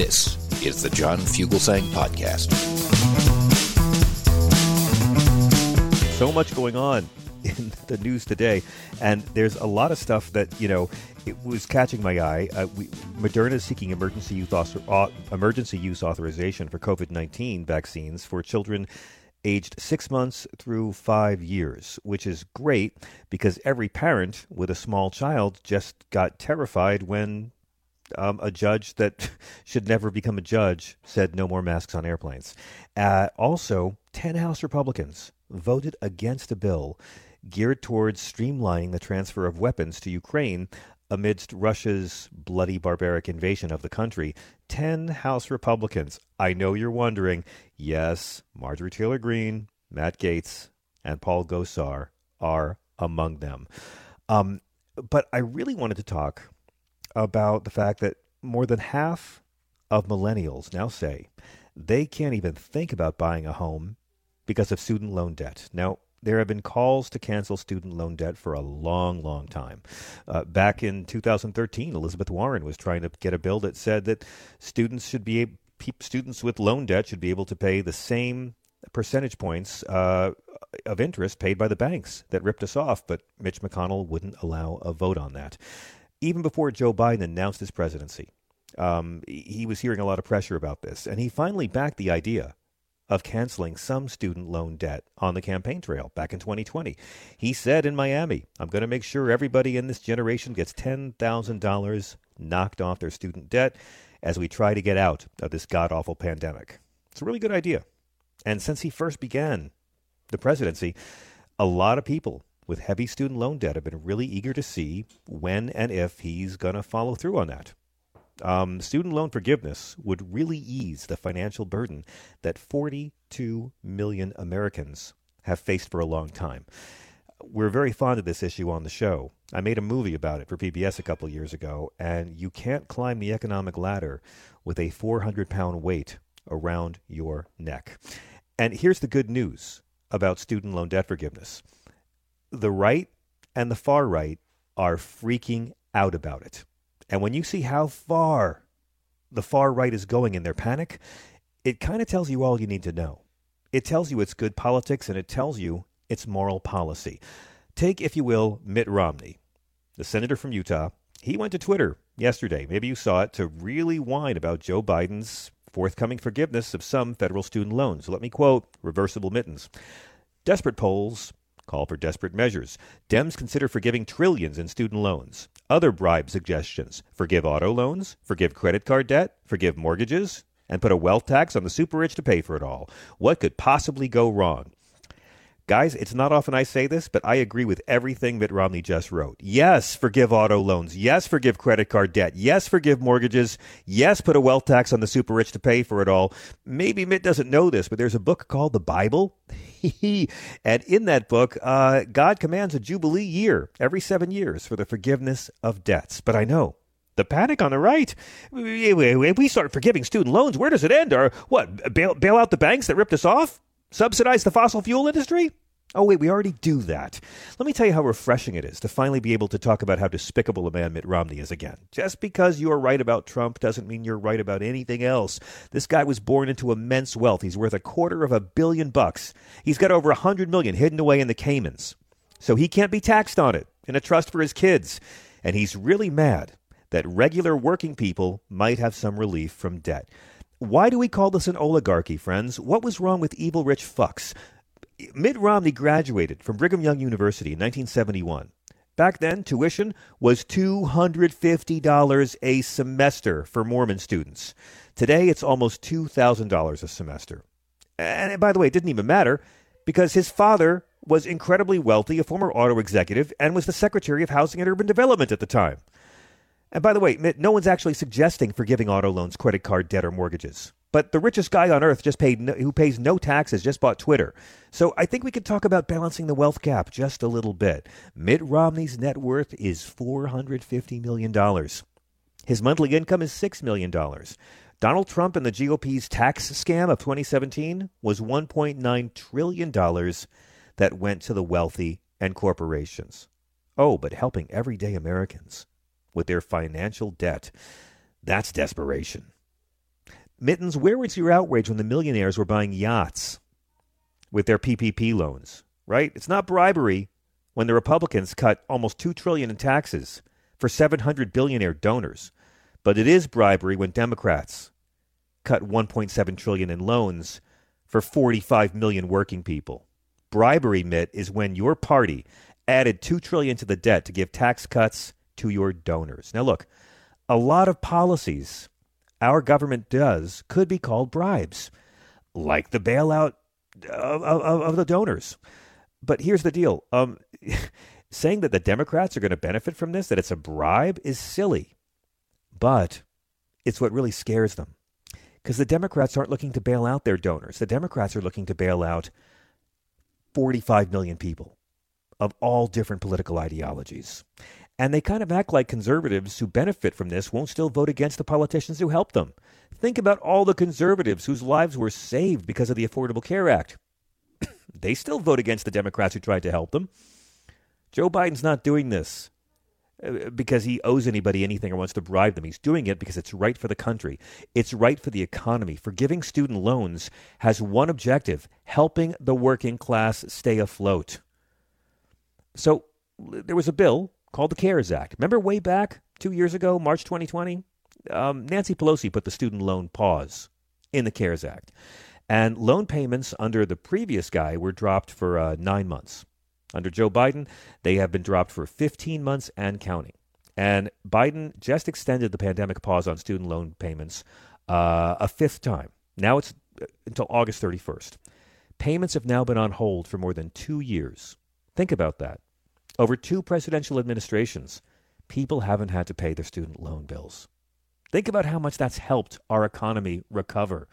This is the John Fugelsang Podcast. So much going on in the news today, and there's a lot of stuff that, you know, it was catching my eye. Uh, we, Moderna is seeking emergency use, author, uh, emergency use authorization for COVID 19 vaccines for children aged six months through five years, which is great because every parent with a small child just got terrified when um, a judge that should never become a judge said no more masks on airplanes. Uh, also, 10 House Republicans voted against a bill geared towards streamlining the transfer of weapons to Ukraine amidst Russia's bloody barbaric invasion of the country. 10 House Republicans. I know you're wondering. Yes, Marjorie Taylor Greene, Matt Gaetz, and Paul Gosar are among them. Um, but I really wanted to talk about the fact that more than half of millennials now say they can't even think about buying a home because of student loan debt. Now, there have been calls to cancel student loan debt for a long, long time. Uh, back in 2013, Elizabeth Warren was trying to get a bill that said that students should be students with loan debt should be able to pay the same percentage points uh, of interest paid by the banks that ripped us off. But Mitch McConnell wouldn't allow a vote on that even before Joe Biden announced his presidency, um, he was hearing a lot of pressure about this, and he finally backed the idea of canceling some student loan debt on the campaign trail back in 2020. He said in Miami, I'm going to make sure everybody in this generation gets $10,000 knocked off their student debt as we try to get out of this god awful pandemic. It's a really good idea. And since he first began the presidency, a lot of people with heavy student loan debt have been really eager to see when and if he's going to follow through on that. Um, student loan forgiveness would really ease the financial burden that 42 million Americans have faced for a long time. We're very fond of this issue on the show. I made a movie about it for PBS a couple years ago, and you can't climb the economic ladder with a 400 pound weight around your neck. And here's the good news about student loan debt forgiveness the right and the far right are freaking out about it. And when you see how far the far right is going in their panic, it kind of tells you all you need to know. It tells you it's good politics and it tells you it's moral policy. Take, if you will, Mitt Romney, the senator from Utah. He went to Twitter yesterday, maybe you saw it, to really whine about Joe Biden's forthcoming forgiveness of some federal student loans. Let me quote reversible mittens. Desperate polls call for desperate measures. Dems consider forgiving trillions in student loans. Other bribe suggestions forgive auto loans, forgive credit card debt, forgive mortgages, and put a wealth tax on the super rich to pay for it all. What could possibly go wrong? Guys, it's not often I say this, but I agree with everything Mitt Romney just wrote. Yes, forgive auto loans. Yes, forgive credit card debt. Yes, forgive mortgages. Yes, put a wealth tax on the super rich to pay for it all. Maybe Mitt doesn't know this, but there's a book called the Bible. and in that book, uh, God commands a Jubilee year every seven years for the forgiveness of debts. But I know the panic on the right. If we start forgiving student loans, where does it end? Or what? Bail, bail out the banks that ripped us off? Subsidize the fossil fuel industry? Oh, wait, we already do that. Let me tell you how refreshing it is to finally be able to talk about how despicable a man Mitt Romney is again. Just because you're right about Trump doesn't mean you're right about anything else. This guy was born into immense wealth. He's worth a quarter of a billion bucks. He's got over a hundred million hidden away in the Caymans. So he can't be taxed on it in a trust for his kids. And he's really mad that regular working people might have some relief from debt. Why do we call this an oligarchy, friends? What was wrong with evil rich fucks? Mitt Romney graduated from Brigham Young University in 1971. Back then, tuition was $250 a semester for Mormon students. Today, it's almost $2,000 a semester. And by the way, it didn't even matter because his father was incredibly wealthy, a former auto executive, and was the Secretary of Housing and Urban Development at the time. And by the way, no one's actually suggesting forgiving auto loans, credit card debt, or mortgages. But the richest guy on earth just paid no, who pays no taxes just bought Twitter. So I think we could talk about balancing the wealth gap just a little bit. Mitt Romney's net worth is $450 million. His monthly income is $6 million. Donald Trump and the GOP's tax scam of 2017 was $1.9 trillion that went to the wealthy and corporations. Oh, but helping everyday Americans with their financial debt. That's desperation. Mittens, where was your outrage when the millionaires were buying yachts with their PPP loans? Right? It's not bribery when the Republicans cut almost 2 trillion in taxes for 700 billionaire donors, but it is bribery when Democrats cut 1.7 trillion in loans for 45 million working people. Bribery, Mitt, is when your party added 2 trillion to the debt to give tax cuts to your donors. Now, look, a lot of policies our government does could be called bribes, like the bailout of, of, of the donors. But here's the deal um, saying that the Democrats are going to benefit from this, that it's a bribe, is silly. But it's what really scares them. Because the Democrats aren't looking to bail out their donors. The Democrats are looking to bail out 45 million people of all different political ideologies. And they kind of act like conservatives who benefit from this won't still vote against the politicians who help them. Think about all the conservatives whose lives were saved because of the Affordable Care Act. they still vote against the Democrats who tried to help them. Joe Biden's not doing this uh, because he owes anybody anything or wants to bribe them. He's doing it because it's right for the country. It's right for the economy. Forgiving student loans has one objective helping the working class stay afloat. So there was a bill called the CARES Act. Remember way back two years ago, March 2020? Um, Nancy Pelosi put the student loan pause in the CARES Act. And loan payments under the previous guy were dropped for uh, nine months. Under Joe Biden, they have been dropped for 15 months and counting. And Biden just extended the pandemic pause on student loan payments uh, a fifth time. Now it's uh, until August 31st. Payments have now been on hold for more than two years. Think about that. Over two presidential administrations, people haven't had to pay their student loan bills. Think about how much that's helped our economy recover.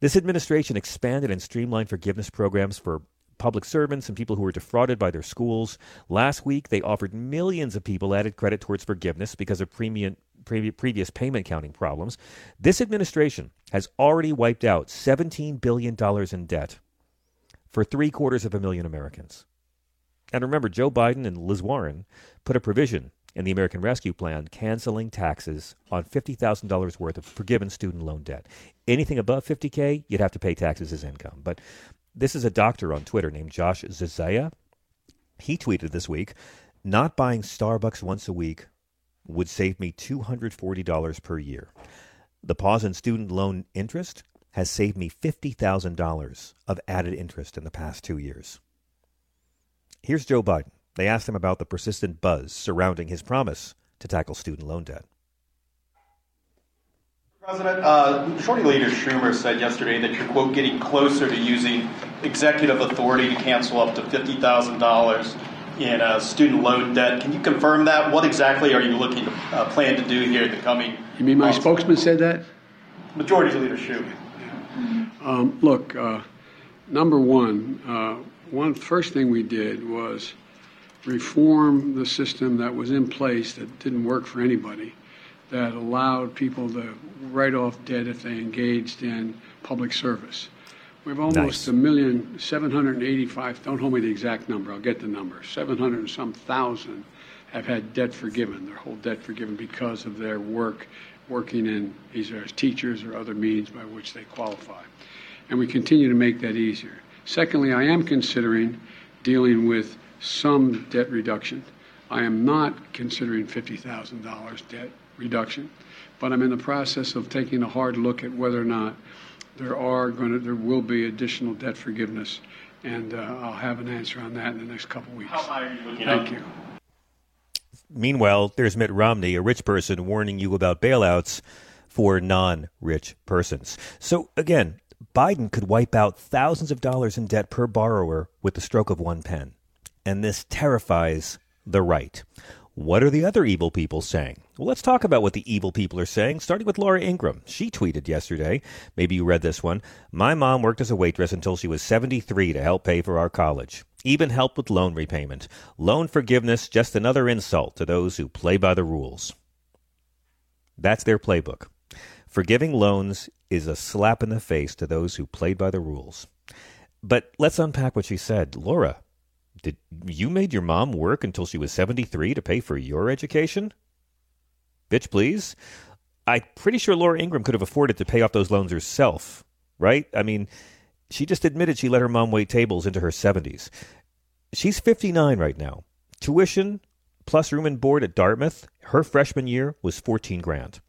This administration expanded and streamlined forgiveness programs for public servants and people who were defrauded by their schools. Last week, they offered millions of people added credit towards forgiveness because of premium, pre- previous payment counting problems. This administration has already wiped out $17 billion in debt for three quarters of a million Americans. And remember, Joe Biden and Liz Warren put a provision in the American Rescue Plan canceling taxes on $50,000 worth of forgiven student loan debt. Anything above 50K, you'd have to pay taxes as income. But this is a doctor on Twitter named Josh Zazaya. He tweeted this week Not buying Starbucks once a week would save me $240 per year. The pause in student loan interest has saved me $50,000 of added interest in the past two years. Here's Joe Biden. They asked him about the persistent buzz surrounding his promise to tackle student loan debt. President, uh, Majority Leader Schumer said yesterday that you're, quote, getting closer to using executive authority to cancel up to $50,000 in uh, student loan debt. Can you confirm that? What exactly are you looking to uh, plan to do here in the coming You mean my months? spokesman said that? Majority Leader Schumer. Um, look, uh, number one, uh, one first thing we did was reform the system that was in place that didn't work for anybody, that allowed people to write off debt if they engaged in public service. We have almost a million, 785, don't hold me the exact number, I'll get the number, 700 and some thousand have had debt forgiven, their whole debt forgiven because of their work, working in either as teachers or other means by which they qualify. And we continue to make that easier. Secondly, I am considering dealing with some debt reduction I am not considering $50,000 debt reduction, but I'm in the process of taking a hard look at whether or not there are going to there will be additional debt forgiveness, and uh, I'll have an answer on that in the next couple of weeks. How high are you looking Thank at? you. Meanwhile, there's Mitt Romney, a rich person, warning you about bailouts for non rich persons. So, again, Biden could wipe out thousands of dollars in debt per borrower with the stroke of one pen. And this terrifies the right. What are the other evil people saying? Well, let's talk about what the evil people are saying, starting with Laura Ingraham. She tweeted yesterday, maybe you read this one My mom worked as a waitress until she was 73 to help pay for our college. Even helped with loan repayment. Loan forgiveness, just another insult to those who play by the rules. That's their playbook. Forgiving loans is a slap in the face to those who played by the rules. But let's unpack what she said. Laura, did you made your mom work until she was 73 to pay for your education? Bitch, please. I'm pretty sure Laura Ingraham could have afforded to pay off those loans herself, right? I mean, she just admitted she let her mom wait tables into her 70s. She's 59 right now. Tuition plus room and board at Dartmouth, her freshman year was 14 grand.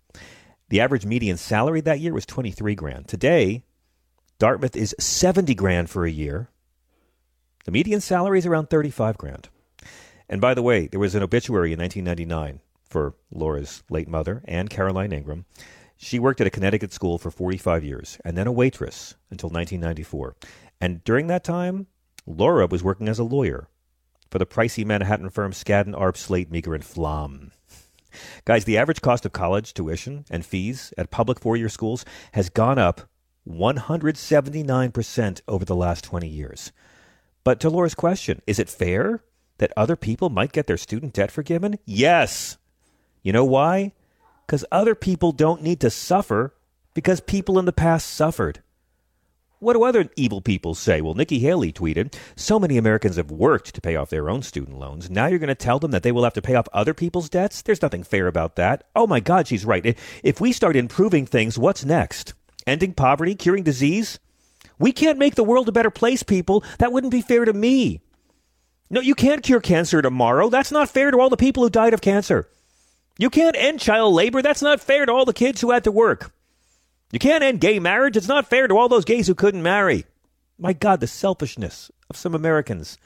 The average median salary that year was 23 grand. Today, Dartmouth is 70 grand for a year. The median salary is around 35 grand. And by the way, there was an obituary in 1999 for Laura's late mother, Anne Caroline Ingraham. She worked at a Connecticut school for 45 years and then a waitress until 1994. And during that time, Laura was working as a lawyer for the pricey Manhattan firm Skadden, Arps, Slate, Meagher, and Flom. Guys, the average cost of college tuition and fees at public four year schools has gone up 179% over the last 20 years. But to Laura's question, is it fair that other people might get their student debt forgiven? Yes. You know why? Because other people don't need to suffer because people in the past suffered. What do other evil people say? Well, Nikki Haley tweeted, So many Americans have worked to pay off their own student loans. Now you're going to tell them that they will have to pay off other people's debts? There's nothing fair about that. Oh my God, she's right. If we start improving things, what's next? Ending poverty? Curing disease? We can't make the world a better place, people. That wouldn't be fair to me. No, you can't cure cancer tomorrow. That's not fair to all the people who died of cancer. You can't end child labor. That's not fair to all the kids who had to work. You can't end gay marriage. It's not fair to all those gays who couldn't marry. My God, the selfishness of some Americans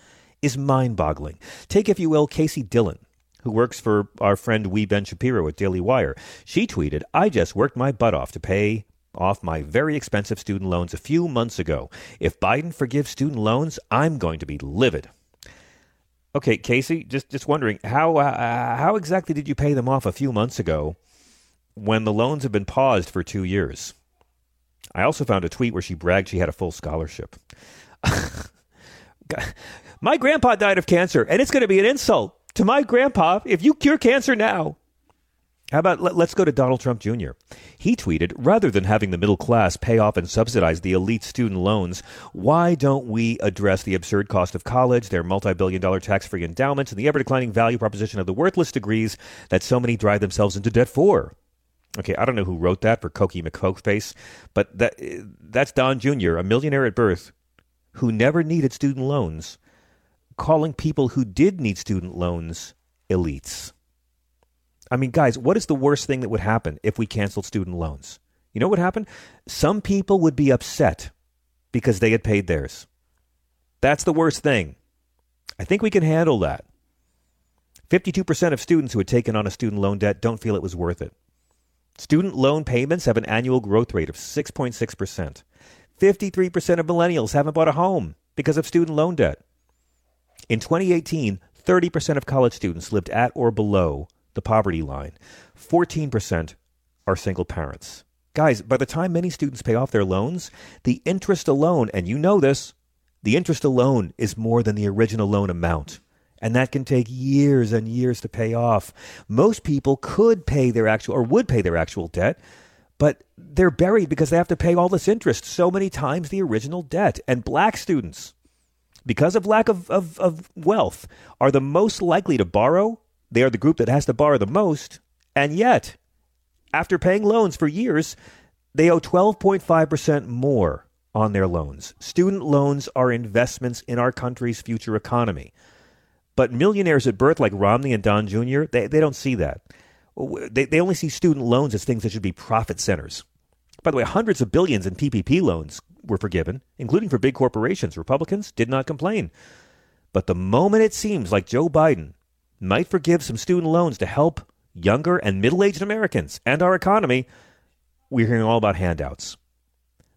is mind boggling. Take, if you will, Casey Dillon, who works for our friend Wee Ben Shapiro at Daily Wire. She tweeted, I just worked my butt off to pay off my very expensive student loans a few months ago. If Biden forgives student loans, I'm going to be livid. Okay, Casey, just just wondering how uh, how exactly did you pay them off a few months ago when the loans have been paused for 2 years? I also found a tweet where she bragged she had a full scholarship. my grandpa died of cancer, and it's going to be an insult to my grandpa if you cure cancer now. How about let, us go to Donald Trump Jr.? He tweeted, rather than having the middle class pay off and subsidize the elite student loans, why don't we address the absurd cost of college, their multi billion dollar tax free endowments, and the ever declining value proposition of the worthless degrees that so many drive themselves into debt for? Okay, I don't know who wrote that for Cokie McCokeface, but that, that's Don Jr., a millionaire at birth, who never needed student loans, calling people who did need student loans elites. I mean, guys, what is the worst thing that would happen if we canceled student loans? You know what would happen? Some people would be upset because they had paid theirs. That's the worst thing. I think we can handle that. 52% of students who had taken on a student loan debt don't feel it was worth it. Student loan payments have an annual growth rate of 6.6%. 53% of millennials haven't bought a home because of student loan debt. In 2018, 30% of college students lived at or below the poverty line. 14% are single parents. Guys, by the time many students pay off their loans, the interest alone, and you know this, the interest alone is more than the original loan amount. And that can take years and years to pay off. Most people could pay their actual, or would pay their actual debt, but they're buried because they have to pay all this interest so many times the original debt. And black students, because of lack of, of, of wealth, are the most likely to borrow they are the group that has to borrow the most, and yet, after paying loans for years, they owe 12.5% more on their loans. Student loans are investments in our country's future economy. But millionaires at birth, like Romney and Don Jr., they, they don't see that. They, they only see student loans as things that should be profit centers. By the way, hundreds of billions in PPP loans were forgiven, including for big corporations. Republicans did not complain. But the moment it seems like Joe Biden might forgive some student loans to help younger and middle aged Americans and our economy, we're hearing all about handouts.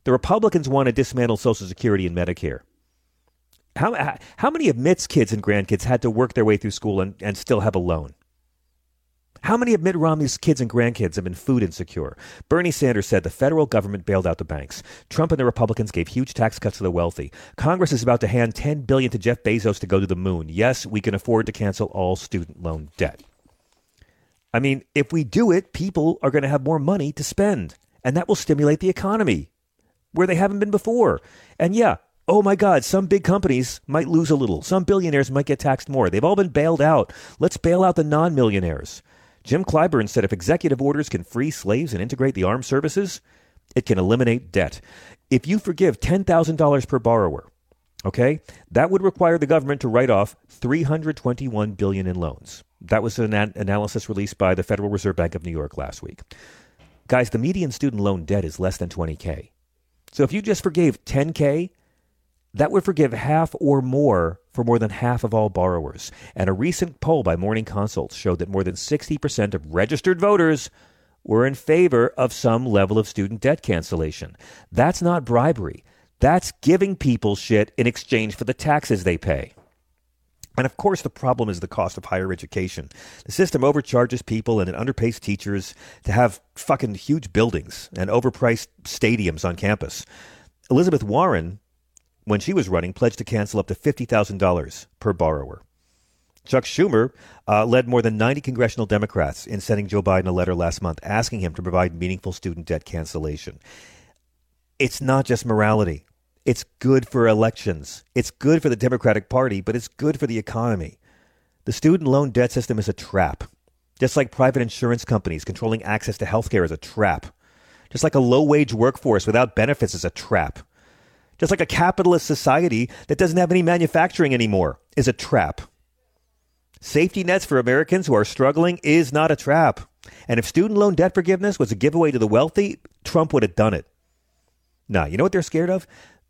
The Republicans want to dismantle Social Security and Medicare. How, how many of Mitt's kids and grandkids had to work their way through school and, and still have a loan? How many of Mitt Romney's kids and grandkids have been food insecure? Bernie Sanders said the federal government bailed out the banks. Trump and the Republicans gave huge tax cuts to the wealthy. Congress is about to hand 10 billion to Jeff Bezos to go to the moon. Yes, we can afford to cancel all student loan debt. I mean, if we do it, people are going to have more money to spend, and that will stimulate the economy where they haven't been before. And yeah, oh my God, some big companies might lose a little. Some billionaires might get taxed more. They've all been bailed out. Let's bail out the non millionaires. Jim Clyburn said if executive orders can free slaves and integrate the armed services, it can eliminate debt. If you forgive $10,000 per borrower, okay, that would require the government to write off 321 billion in loans. That was an an analysis released by the Federal Reserve Bank of New York last week. Guys, the median student loan debt is less than 20k. So if you just forgave 10k, that would forgive half or more for more than half of all borrowers. And a recent poll by Morning Consult showed that more than 60% of registered voters were in favor of some level of student debt cancellation. That's not bribery. That's giving people shit in exchange for the taxes they pay. And of course, the problem is the cost of higher education. The system overcharges people and it underpays teachers to have fucking huge buildings and overpriced stadiums on campus. Elizabeth Warren when she was running, pledged to cancel up to $50,000 per borrower. Chuck Schumer uh, led more than 90 congressional Democrats in sending Joe Biden a letter last month asking him to provide meaningful student debt cancellation. It's not just morality. It's good for elections. It's good for the Democratic Party, but it's good for the economy. The student loan debt system is a trap. Just like private insurance companies controlling access to health care is a trap. Just like a low wage workforce without benefits is a trap. Just like a capitalist society that doesn't have any manufacturing anymore is a trap. Safety nets for Americans who are struggling is not a trap. And if student loan debt forgiveness was a giveaway to the wealthy, Trump would have done it. Now, you know what they're scared of?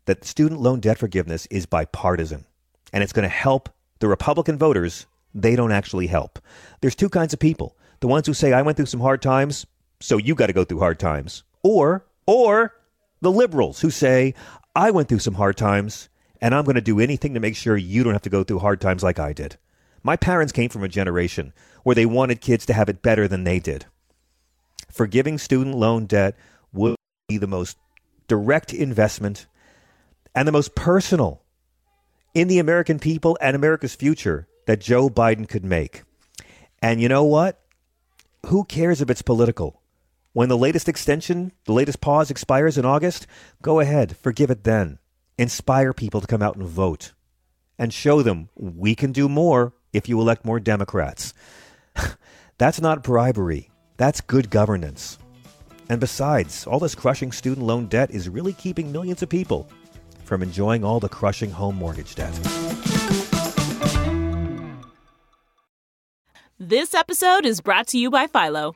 That student loan debt forgiveness is bipartisan and it's going to help the Republican voters. They don't actually help. There's two kinds of people the ones who say, I went through some hard times, so you got to go through hard times. Or, or the liberals who say, I went through some hard times, and I'm going to do anything to make sure you don't have to go through hard times like I did. My parents came from a generation where they wanted kids to have it better than they did. Forgiving student loan debt would be the most direct investment and the most personal in the American people and America's future that Joe Biden could make. And you know what? Who cares if it's political? When the latest extension, the latest pause expires in August, go ahead, forgive it then. Inspire people to come out and vote. And show them we can do more if you elect more Democrats. That's not bribery. That's good governance. And besides, all this crushing student loan debt is really keeping millions of people from enjoying all the crushing home mortgage debt. This episode is brought to you by Philo.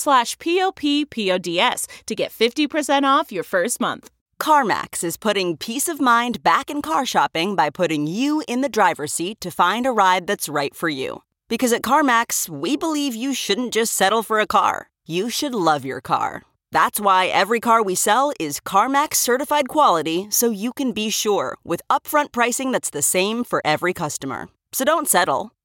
slash p-o-p-p-o-d-s to get 50% off your first month. CarMax is putting peace of mind back in car shopping by putting you in the driver's seat to find a ride that's right for you. Because at CarMax, we believe you shouldn't just settle for a car. You should love your car. That's why every car we sell is CarMax certified quality so you can be sure with upfront pricing that's the same for every customer. So don't settle.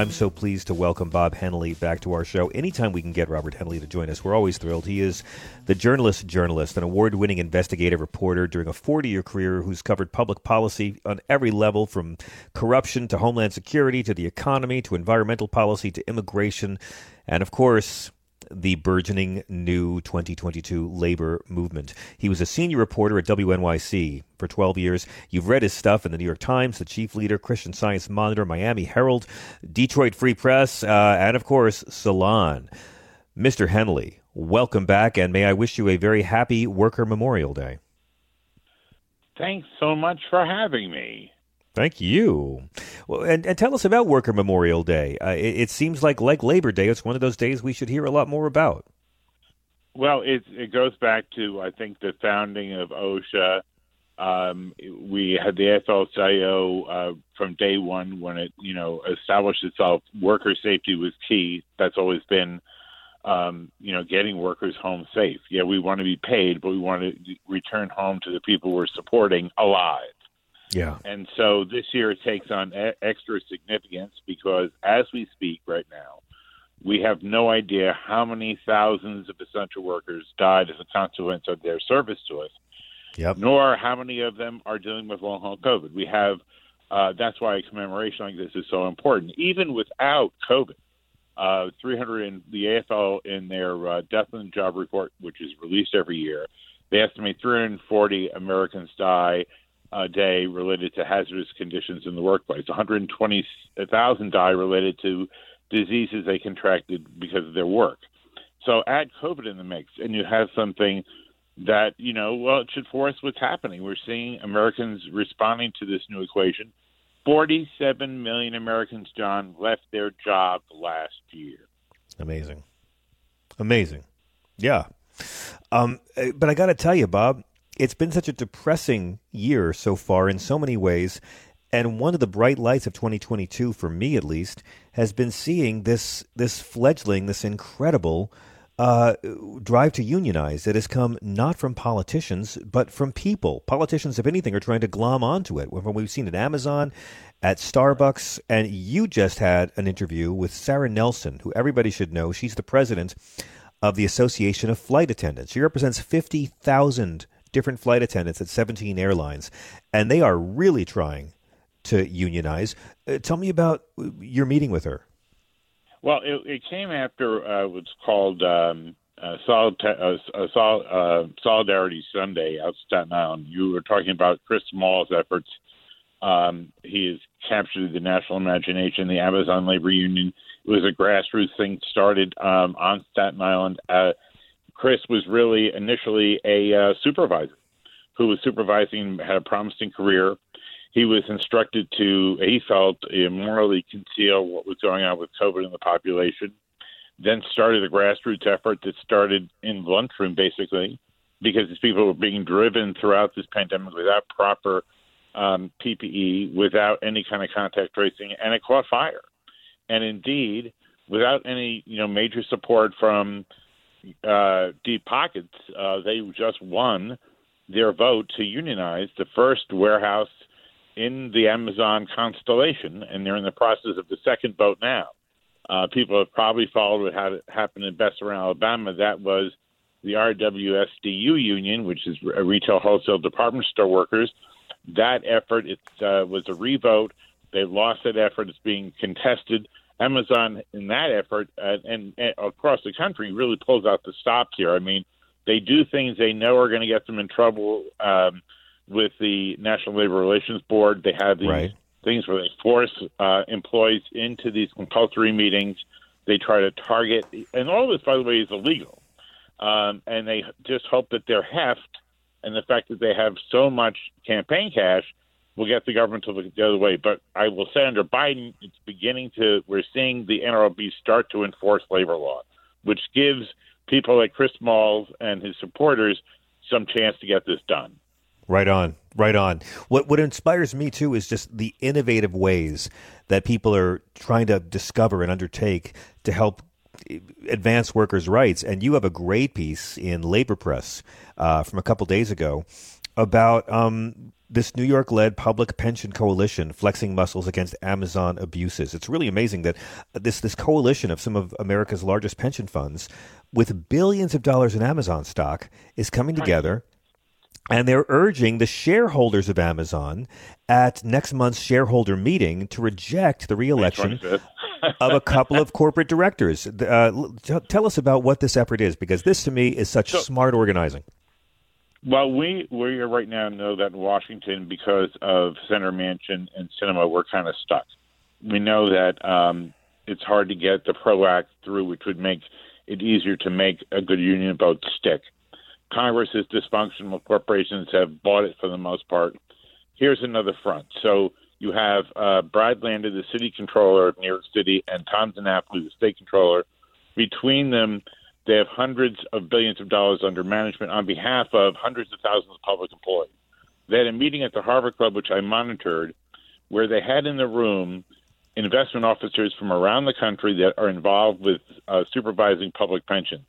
I'm so pleased to welcome Bob Hennelly back to our show. Anytime we can get Robert Hennelly to join us, we're always thrilled. He is the journalist journalist, an award winning investigative reporter during a 40 year career who's covered public policy on every level from corruption to homeland security to the economy to environmental policy to immigration. And of course, the burgeoning new 2022 labor movement. He was a senior reporter at WNYC for 12 years. You've read his stuff in the New York Times, the chief leader, Christian Science Monitor, Miami Herald, Detroit Free Press, uh, and of course, Salon. Mr. Hennelly, welcome back, and may I wish you a very happy Worker Memorial Day. Thanks so much for having me. Thank you. Well, and, and tell us about Worker Memorial Day. Uh, it, it, seems like, like Labor Day, it's one of those days we should hear a lot more about. Well, it, it goes back to, I think, the founding of OSHA. Um, we had the AFL-CIO uh, from day one when it, you know, established itself. Worker safety was key. That's always been, um, you know, getting workers home safe. Yeah, we want to be paid, but we want to return home to the people we're supporting alive. Yeah. And so this year it takes on e- extra significance because as we speak right now, we have no idea how many thousands of essential workers died as a consequence of their service to us. Yep. Nor how many of them are dealing with long haul COVID. We have, uh, that's why a commemoration like this is so important. Even without COVID, uh, 300 in the AFL in their uh, death and job report, which is released every year, they estimate 340 Americans die a day related to hazardous conditions in the workplace. 120,000 die related to diseases they contracted because of their work. So add COVID in the mix, and you have something that, you know, well, it should force what's happening. We're seeing Americans responding to this new equation. 47 million Americans, John, left their job last year. Amazing. Amazing. Yeah. Um, eh, but I got to tell you, Bob, it's been such a depressing year so far in so many ways. And one of the bright lights of 2022, for me at least, has been seeing this this fledgling, this incredible uh, drive to unionize that has come not from politicians, but from people. Politicians, if anything, are trying to glom onto it. We've seen it at Amazon, at Starbucks, and you just had an interview with Sarah Nelson, who everybody should know. She's the president of the Association of Flight Attendants. She represents 50,000 different flight attendants at 17 airlines, and they are really trying to unionize. Uh, tell me about your meeting with her. Well, it, it came after uh, what's called um, uh, uh, Sol- uh, Solidarity Sunday out Staten Island. You were talking about Chris Smalls' efforts. Um, he has captured the national imagination. The Amazon Labor Union it was a grassroots thing started um, on Staten Island. Uh, Chris was really initially a uh, supervisor who was supervising, had a promising career. He was instructed to, he felt, morally conceal what was going on with COVID in the population. Then started a grassroots effort that started in the lunchroom, basically, because these people were being driven throughout this pandemic without proper um, PPE, without any kind of contact tracing, and it caught fire. And indeed, without any you know major support from uh, deep pockets, uh, they just won their vote to unionize the first warehouse in the Amazon constellation, and they're in the process of the second vote now. Uh, people have probably followed what had happened in Bessemer, Alabama. That was the RWSDU union, which is a retail wholesale department store workers. That effort it, uh, was a revote. They lost that effort. It's being contested. Amazon, in that effort, uh, and, and across the country, really pulls out the stops here. I mean, they do things they know are going to get them in trouble um, with the National Labor Relations Board. They have these right. things where they force uh, employees into these compulsory meetings. They try to target, and all this, by the way, is illegal. Um, and they just hope that their heft and the fact that they have so much campaign cash will get the government to look the other way. But I will say under Biden, it's beginning to, we're seeing the NLRB start to enforce labor law, which gives people like Chris Smalls and his supporters some chance to get this done. Right on. Right on. What what inspires me too is just the innovative ways that people are trying to discover and undertake to help advance workers' rights. And you have a great piece in Labor Press uh, from a couple days ago about um, this New York led public pension coalition flexing muscles against Amazon abuses. It's really amazing that this, this coalition of some of America's largest pension funds with billions of dollars in Amazon stock is coming together. And they're urging the shareholders of Amazon at next month's shareholder meeting to reject the reelection of a couple of corporate directors. Uh, tell us about what this effort is, because this to me is such so, smart organizing. Well, we we right now know that in Washington, because of Senator Manchin and Sinema, we're kind of stuck. We know that um, it's hard to get the PRO Act through, which would make it easier to make a good union vote stick. Congress is dysfunctional. Corporations have bought it for the most part. Here's another front. So you have uh, Brad Lander, the city controller of New York City, and Tom DiNapoli, the state controller. Between them, they have hundreds of billions of dollars under management on behalf of hundreds of thousands of public employees. They had a meeting at the Harvard Club, which I monitored, where they had in the room investment officers from around the country that are involved with uh, supervising public pensions.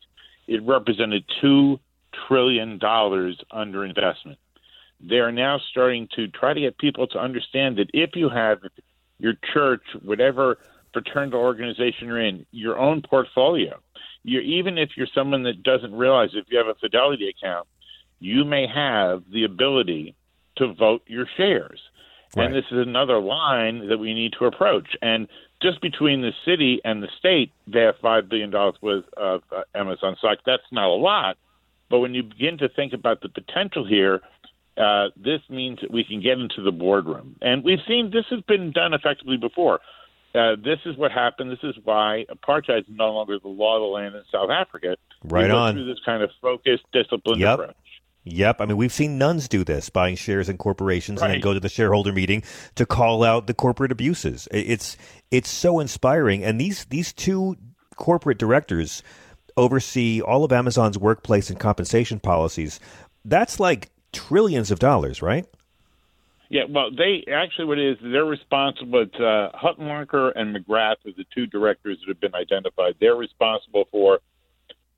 It represented two trillion dollars under investment. They are now starting to try to get people to understand that if you have your church, whatever fraternal organization you're in, your own portfolio, you're, even if you're someone that doesn't realize if you have a Fidelity account, you may have the ability to vote your shares. Right. And this is another line that we need to approach. And just between the city and the state, they have $5 billion worth of uh, Amazon stock. That's not a lot. But when you begin to think about the potential here, uh, this means that we can get into the boardroom. And we've seen this has been done effectively before. Uh, this is what happened. This is why apartheid is no longer the law of the land in South Africa. Right on. Through this kind of focused, disciplined yep. approach. Yep. I mean, we've seen nuns do this, buying shares in corporations right. and then go to the shareholder meeting to call out the corporate abuses. It's it's so inspiring. And these these two corporate directors oversee all of Amazon's workplace and compensation policies. That's like trillions of dollars, right? Yeah, well, they actually what it is they're responsible. It's uh, Hutmacher and McGrath are the two directors that have been identified. They're responsible for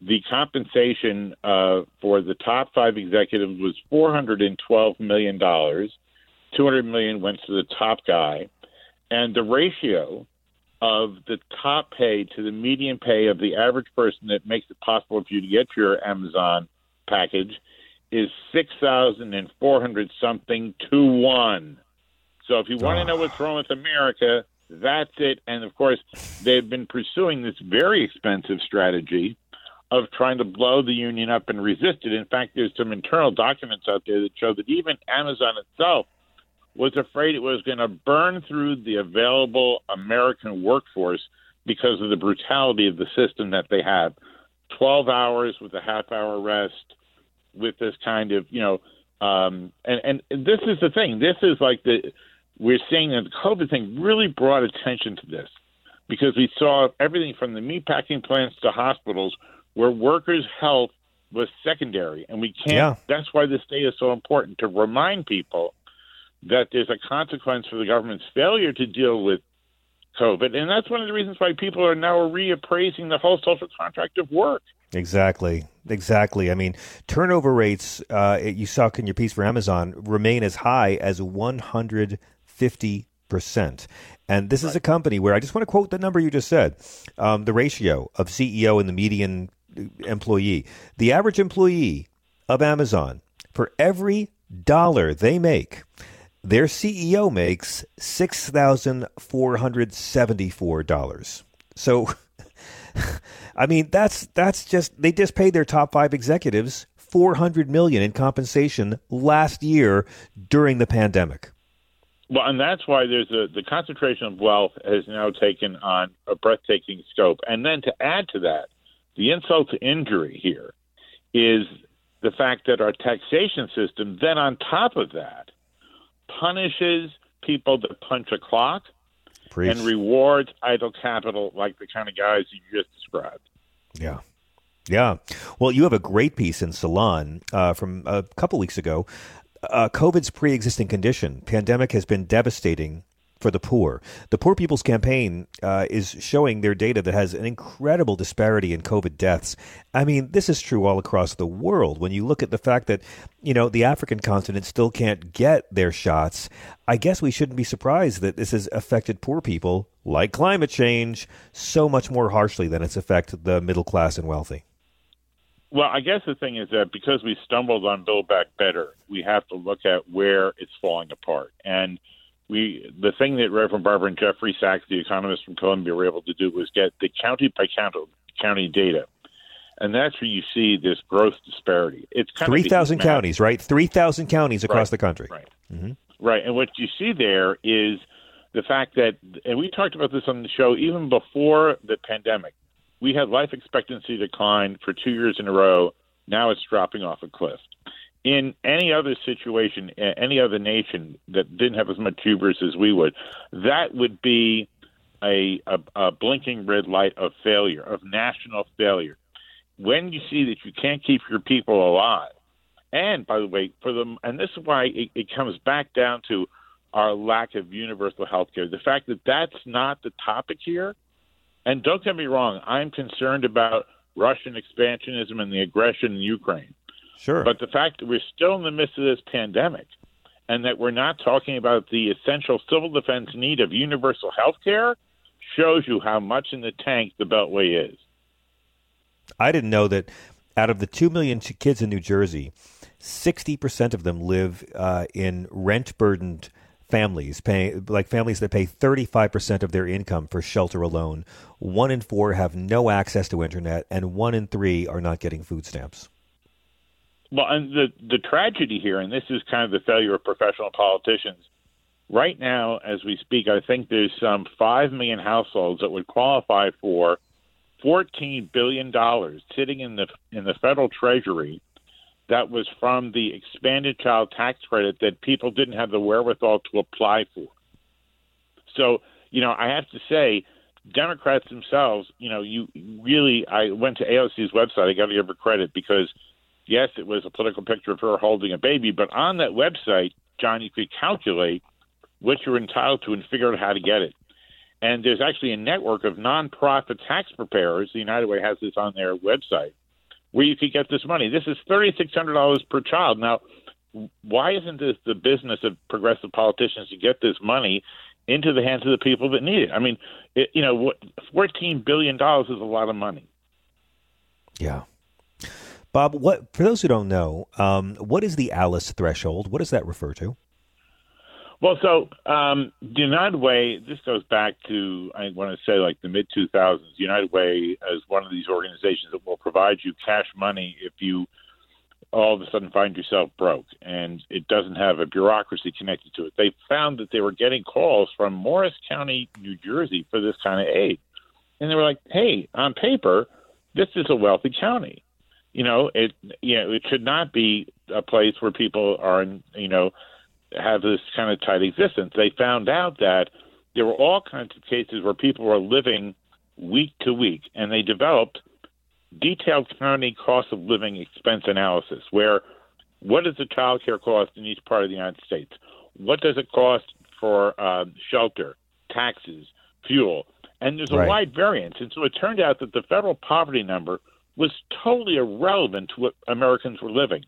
the compensation uh, for the top five executives was four hundred and twelve million dollars. Two hundred million went to the top guy, and the ratio of the top pay to the median pay of the average person that makes it possible for you to get your Amazon package is six thousand and four hundred something to one. So if you want to know what's wrong with America, that's it. And of course, they've been pursuing this very expensive strategy of trying to blow the union up and resist it. In fact, there's some internal documents out there that show that even Amazon itself was afraid it was going to burn through the available American workforce because of the brutality of the system that they have. 12 hours with a half hour rest, with this kind of, you know, um, and, and this is the thing. This is like the, we're seeing that the COVID thing really brought attention to this because we saw everything from the meatpacking plants to hospitals where workers' health was secondary. And we can't, yeah. that's why this day is so important to remind people that there's a consequence for the government's failure to deal with COVID. And that's one of the reasons why people are now reappraising the whole social contract of work. Exactly. Exactly. I mean, turnover rates, uh, you saw in your piece for Amazon, remain as high as 150%. And this right. is a company where I just want to quote the number you just said um, the ratio of CEO and the median employee. The average employee of Amazon, for every dollar they make, their CEO makes $6,474. So, I mean, that's that's just they just paid their top 5 executives 400 million in compensation last year during the pandemic. Well, and that's why there's a the concentration of wealth has now taken on a breathtaking scope. And then to add to that, the insult to injury here is the fact that our taxation system then on top of that punishes people that punch a clock Preach. and rewards idle capital like the kind of guys you just described. Yeah. Yeah. Well, you have a great piece in Salon uh, from a couple weeks ago uh, COVID's pre-existing condition. Pandemic has been devastating for the poor. The Poor People's Campaign uh, is showing their data that has an incredible disparity in COVID deaths. I mean, this is true all across the world. When you look at the fact that, you know, the African continent still can't get their shots, I guess we shouldn't be surprised that this has affected poor people, like climate change, so much more harshly than it's affected the middle class and wealthy. Well, I guess the thing is that because we stumbled on Build Back Better, we have to look at where it's falling apart. And we the thing that Reverend Barber and Jeffrey Sachs, the economist from Columbia, were able to do was get the county by county county data. And that's where you see this growth disparity. It's three thousand counties, right? Three thousand counties across right. the country. Right. Mm-hmm. Right. And what you see there is the fact that, and we talked about this on the show even before the pandemic. We had life expectancy decline for two years in a row. Now it's dropping off a cliff in any other situation, any other nation that didn't have as much hubris as we would, that would be a, a, a blinking red light of failure, of national failure. When you see that you can't keep your people alive, and by the way, for them, and this is why it, it comes back down to our lack of universal health care. The fact that that's not the topic here, and don't get me wrong, I'm concerned about Russian expansionism and the aggression in Ukraine. Sure. But the fact that we're still in the midst of this pandemic and that we're not talking about the essential civil defense need of universal health care shows you how much in the tank the Beltway is. I didn't know that out of the 2 million kids in New Jersey, 60% of them live uh, in rent burdened families, paying, like families that pay 35% of their income for shelter alone. One in four have no access to internet, and one in three are not getting food stamps. Well, and the the tragedy here, and this is kind of the failure of professional politicians. Right now, as we speak, I think there's some five million households that would qualify for fourteen billion dollars sitting in the in the federal treasury that was from the expanded child tax credit that people didn't have the wherewithal to apply for. So, you know, I have to say, Democrats themselves, you know, you really, I went to AOC's website. I got to give her credit because yes, it was a political picture of her holding a baby, but on that website, John, you could calculate what you're entitled to and figure out how to get it. And there's actually a network of nonprofit tax preparers. The United Way has this on their website where you could get this money. This is $3,600 per child. Now, why isn't this the business of progressive politicians to get this money into the hands of the people that need it? I mean, it, you know, $14 billion is a lot of money. Yeah. Bob, what for those who don't know, um, what is the Alice threshold? What does that refer to? Well, so um, United Way, this goes back to I want to say like the mid 2000s. United Way is one of these organizations that will provide you cash money if you all of a sudden find yourself broke, and it doesn't have a bureaucracy connected to it. They found that they were getting calls from Morris County, New Jersey, for this kind of aid, and they were like, "Hey, on paper, this is a wealthy county." You know, it you know, it should not be a place where people are, in you know, have this kind of tight existence. They found out that there were all kinds of cases where people were living week to week, and they developed detailed county cost of living expense analysis, where what does the child care cost in each part of the United States? What does it cost for um, shelter, taxes, fuel? And there's a Right. wide variance. And so it turned out that the federal poverty number was totally irrelevant to what Americans were living.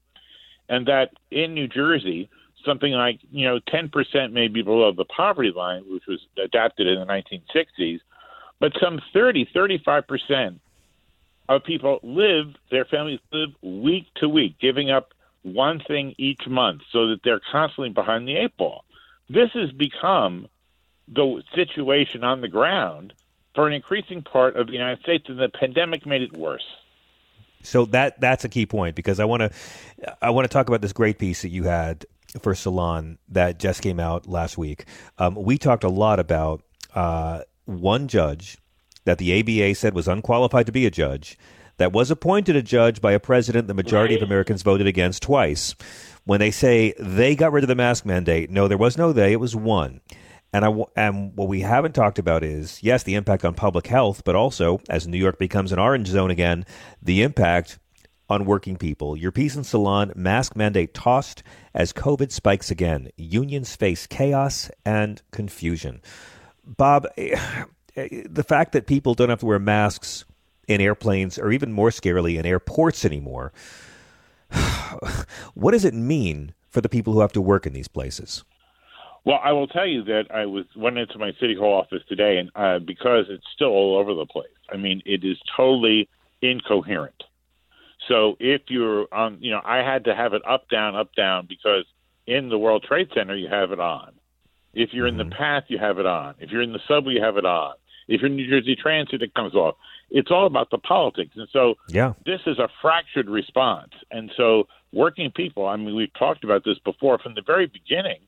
And that in New Jersey, something like, you know, 10% may be below the poverty line, which was adapted in the 1960s, but some 30, 35% of people live, their families live week to week, giving up one thing each month so that they're constantly behind the eight ball. This has become the situation on the ground for an increasing part of the United States, and the pandemic made it worse. So that that's a key point because I want to I want to talk about this great piece that you had for Salon that just came out last week. Um, we talked a lot about uh, one judge that the ABA said was unqualified to be a judge that was appointed a judge by a president the majority of Americans voted against twice. When they say they got rid of the mask mandate, no, there was no they, it was one. And I w- and what we haven't talked about is yes, the impact on public health, but also as New York becomes an orange zone again, the impact on working people. Your piece in Salon, mask mandate tossed as COVID spikes again. Unions face chaos and confusion. Bob, eh, the fact that people don't have to wear masks in airplanes or even more scarily in airports anymore, what does it mean for the people who have to work in these places? Well, I will tell you that I was went into my city hall office today, and uh, because it's still all over the place. I mean, it is totally incoherent. So if you're on, you know, I had to have it up, down, up, down because in the World Trade Center you have it on. If you're mm-hmm. in the mm-hmm. path, you have it on. If you're in the subway, you have it on. If you're in New Jersey Transit, it comes off. It's all about the politics, and so yeah. this is a fractured response. And so working people, I mean, we've talked about this before from the very beginning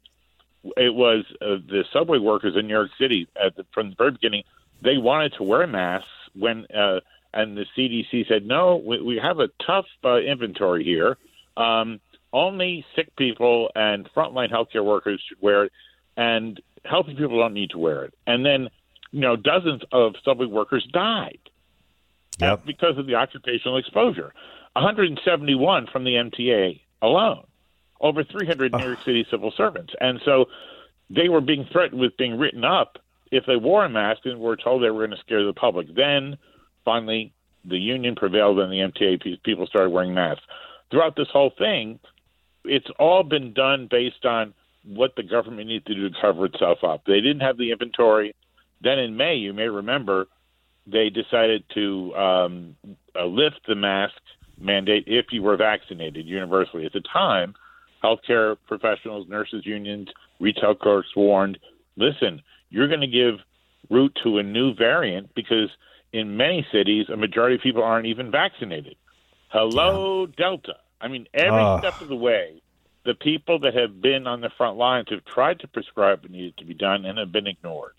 it was uh, the subway workers in New York City at the, from the very beginning. They wanted to wear masks when, uh, and the CDC said, no, we, we have a tough uh, inventory here. Um, only sick people and frontline healthcare workers should wear it, and healthy people don't need to wear it. And then, you know, dozens of subway workers died yep. because of the occupational exposure. 171 from the MTA alone over 300 New York City civil servants. And so they were being threatened with being written up if they wore a mask and were told they were going to scare the public. Then finally, the union prevailed and the MTA people started wearing masks. Throughout this whole thing, it's all been done based on what the government needs to do to cover itself up. They didn't have the inventory. Then in May, you may remember, they decided to um, uh, lift the mask mandate if you were vaccinated universally. At the time, healthcare professionals, nurses unions, retail clerks warned, listen, you're going to give root to a new variant because in many cities, a majority of people aren't even vaccinated. Hello, yeah. Delta. I mean, every uh. step of the way, the people that have been on the front lines have tried to prescribe what needed to be done and have been ignored.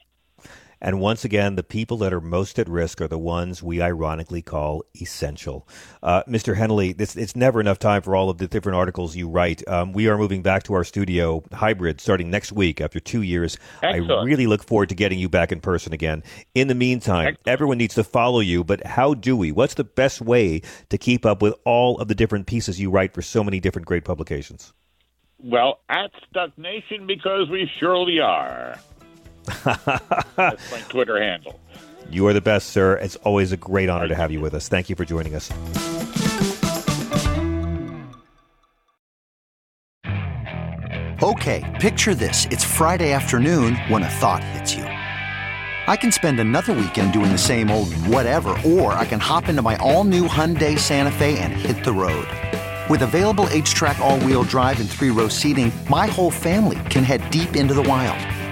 And once again, the people that are most at risk are the ones we ironically call essential. Uh, Mr. Hennelly, this, it's never enough time for all of the different articles you write. Um, we are moving back to our studio hybrid starting next week after two years. Excellent. I really look forward to getting you back in person again. In the meantime, Excellent. everyone needs to follow you, but how do we? What's the best way to keep up with all of the different pieces you write for so many different great publications? Well, at Stuck Nation, because we surely are. That's my Twitter handle. You are the best, sir. It's always a great honor to have you with us. Thank you for joining us. Okay, picture this. It's Friday afternoon when a thought hits you. I can spend another weekend doing the same old whatever, or I can hop into my all new Hyundai Santa Fe and hit the road. With available H track, all wheel drive, and three row seating, my whole family can head deep into the wild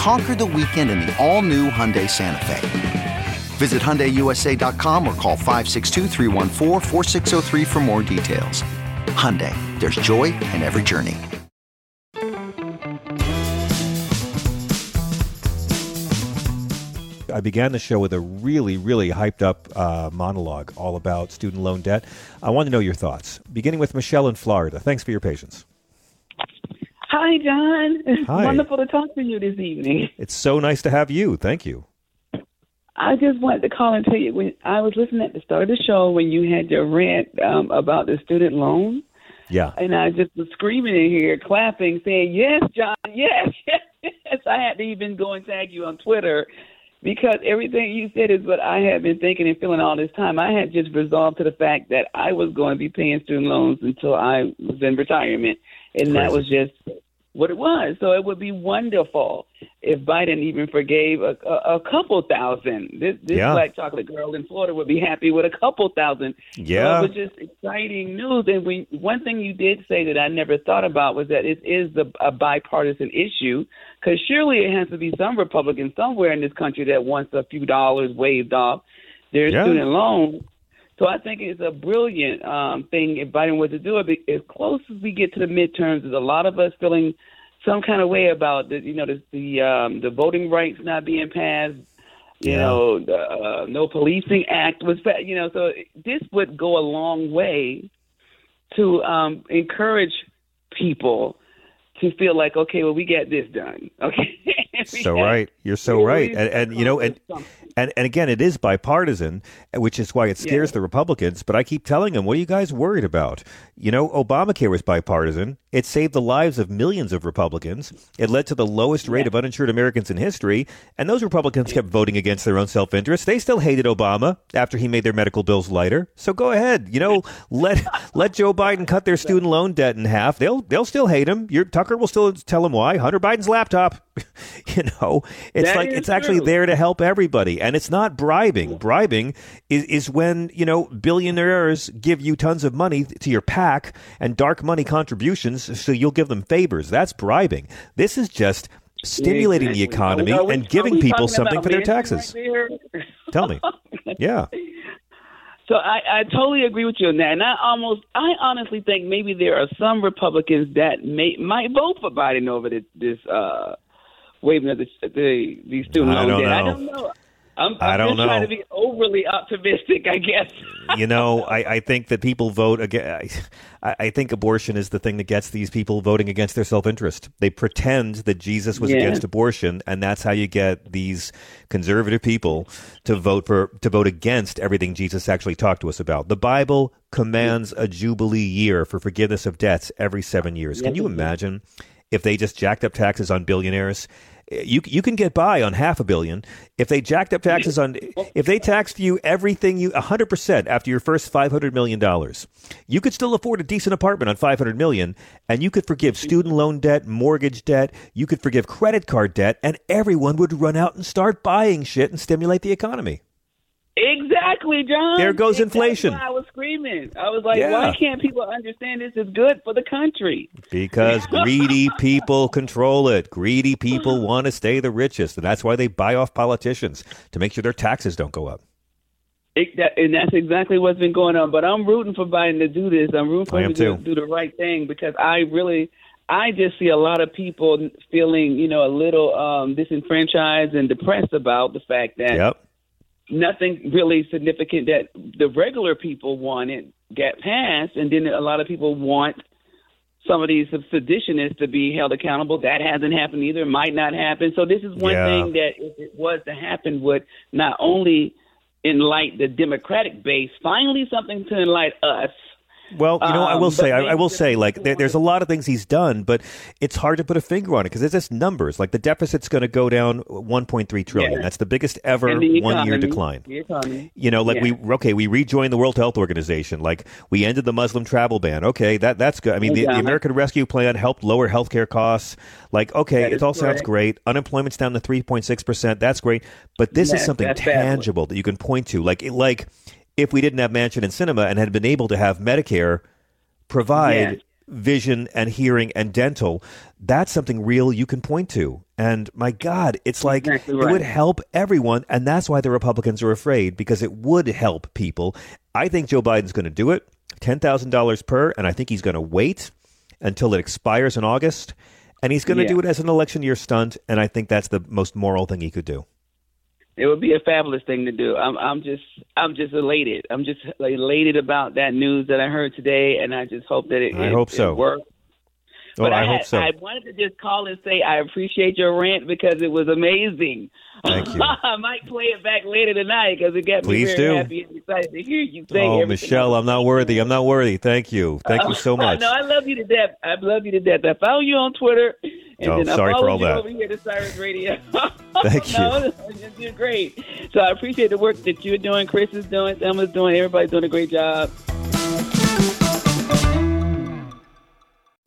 Conquer the weekend in the all-new Hyundai Santa Fe. Visit HyundaiUSA.com or call 562 for more details. Hyundai, there's joy in every journey. I began the show with a really, really hyped up uh, monologue all about student loan debt. I want to know your thoughts, beginning with Michelle in Florida. Thanks for your patience. Hi, John. It's Hi. wonderful to talk to you this evening. It's so nice to have you. Thank you. I just wanted to call and tell you when I was listening at the start of the show when you had your rant um, about the student loan. Yeah. And I just was screaming in here, clapping, saying, Yes, John, yes, yes, yes. I had to even go and tag you on Twitter because everything you said is what I have been thinking and feeling all this time. I had just resolved to the fact that I was going to be paying student loans until I was in retirement and Crazy. that was just what it was. So it would be wonderful if Biden even forgave a, a, a couple thousand. This, this yeah. black chocolate girl in Florida would be happy with a couple thousand. Yeah, so it was just exciting news. And we, one thing you did say that I never thought about was that it is the, a bipartisan issue. Because surely it has to be some Republican somewhere in this country that wants a few dollars waived off their yeah. student loan So I think it's a brilliant um, thing if Biden was to do it. As close as we get to the midterms, there's a lot of us feeling some kind of way about the, you know, the the, um, the voting rights not being passed. You Yeah. know, the uh, no policing act was, you know, so this would go a long way to um, encourage people to feel like, okay, well, we get this done. Okay. So got- right you're so right and, and you know and, and and again it is bipartisan which is why it scares the republicans. But i keep telling them what are you guys worried about? You know obamacare was bipartisan. It saved the lives of millions of republicans. It led to the lowest rate of uninsured americans in history. And those republicans kept voting against their own self-interest. They still hated obama after he made their medical bills lighter. So go ahead you know let let joe biden cut their student loan debt in half. They'll they'll still hate him. Your tucker will still tell him why. Hunter biden's laptop you know it's That like it's actually there to help everybody and it's not bribing. Bribing is, is when you know billionaires give you tons of money to your pac and dark money contributions so you'll give them favors. That's bribing. This is just stimulating the economy we- and giving people something for their taxes. right tell me. Yeah. So I, I totally agree with you on that, and I almost, I honestly think maybe there are some Republicans that may might vote for Biden over this, this uh, waiving of the the, the student I loan don't debt. I don't know. I'm, I I'm don't just trying to be overly optimistic, I guess. you know, I, I think that people vote against. I, I think abortion is the thing that gets these people voting against their self interest. They pretend that Jesus was Yeah. against abortion, and that's how you get these conservative people to vote for to vote against everything Jesus actually talked to us about. The Bible commands a jubilee year for forgiveness of debts every seven years. Can you imagine if they just jacked up taxes on billionaires? You you can get by on half a billion if they jacked up taxes on if they taxed you everything you hundred percent after your first five hundred million dollars. You could still afford a decent apartment on five hundred million, and you could forgive student loan debt, mortgage debt. You could forgive credit card debt, and everyone would run out and start buying shit and stimulate the economy. Exactly, John. There goes inflation. why I was screaming. I was like, Yeah. why can't people understand this is good for the country? Because greedy people control it. Greedy people want to stay the richest, and that's why they buy off politicians to make sure their taxes don't go up. It, that, and that's exactly what's been going on. But I'm rooting for Biden to do this. I'm rooting for him to do, do the right thing because I really, I just see a lot of people feeling, you know, a little um, disenfranchised and depressed about the fact that Yep. Nothing really significant that the regular people wanted got passed, and then a lot of people want some of these seditionists to be held accountable. That hasn't happened either. Might not happen. So this is one Yeah. thing that if it was to happen would not only enlighten the Democratic base, finally something to enlighten us. Well, you know, I Um, will but say, I, I will say, like, there, there's a lot of things he's done, but it's hard to put a finger on it because it's just numbers. Like the deficit's going to go down 1.3 trillion. Yeah. That's the biggest ever the one year decline. You know, like Yeah. we okay, we rejoined the World Health Organization. Like we ended the Muslim travel ban. Okay, that that's good. I mean, the, the American Rescue Plan helped lower healthcare costs. Like, okay, it all sounds great. Unemployment's down to three point six percent. That's great. But this is something tangible that you can point to. Like, it, like if we didn't have Manchin and Sinema and had been able to have Medicare provide Yes. vision and hearing and dental, that's something real you can point to. And my God, it's like Exactly it would help everyone. And that's why the Republicans are afraid because it would help people. I think Joe Biden's going to do it $10,000 per. And I think he's going to wait until it expires in August. And he's going to Yeah. do it as an election year stunt. And I think that's the most moral thing he could do. It would be a fabulous thing to do. I'm I'm just I'm just elated. I'm just elated about that news that I heard today, and I just hope that it. I it- hope it so. works. Oh, But I, I, hope had- so. I wanted to just call and say I appreciate your rant because it was amazing. Thank you. I might play it back later tonight because it got Please me very do. happy and excited to hear you say Oh. Michelle, I'm not worthy. I'm not worthy. Thank you. Thank you oh, so much. no, I love you to death. I love you to death. I follow you on Twitter. And Oh, then sorry I for all you that. over here to Sirius Radio. Thank no, you're great. So I appreciate the work that you're doing, Chris is doing, Thelma's doing, everybody's doing a great job.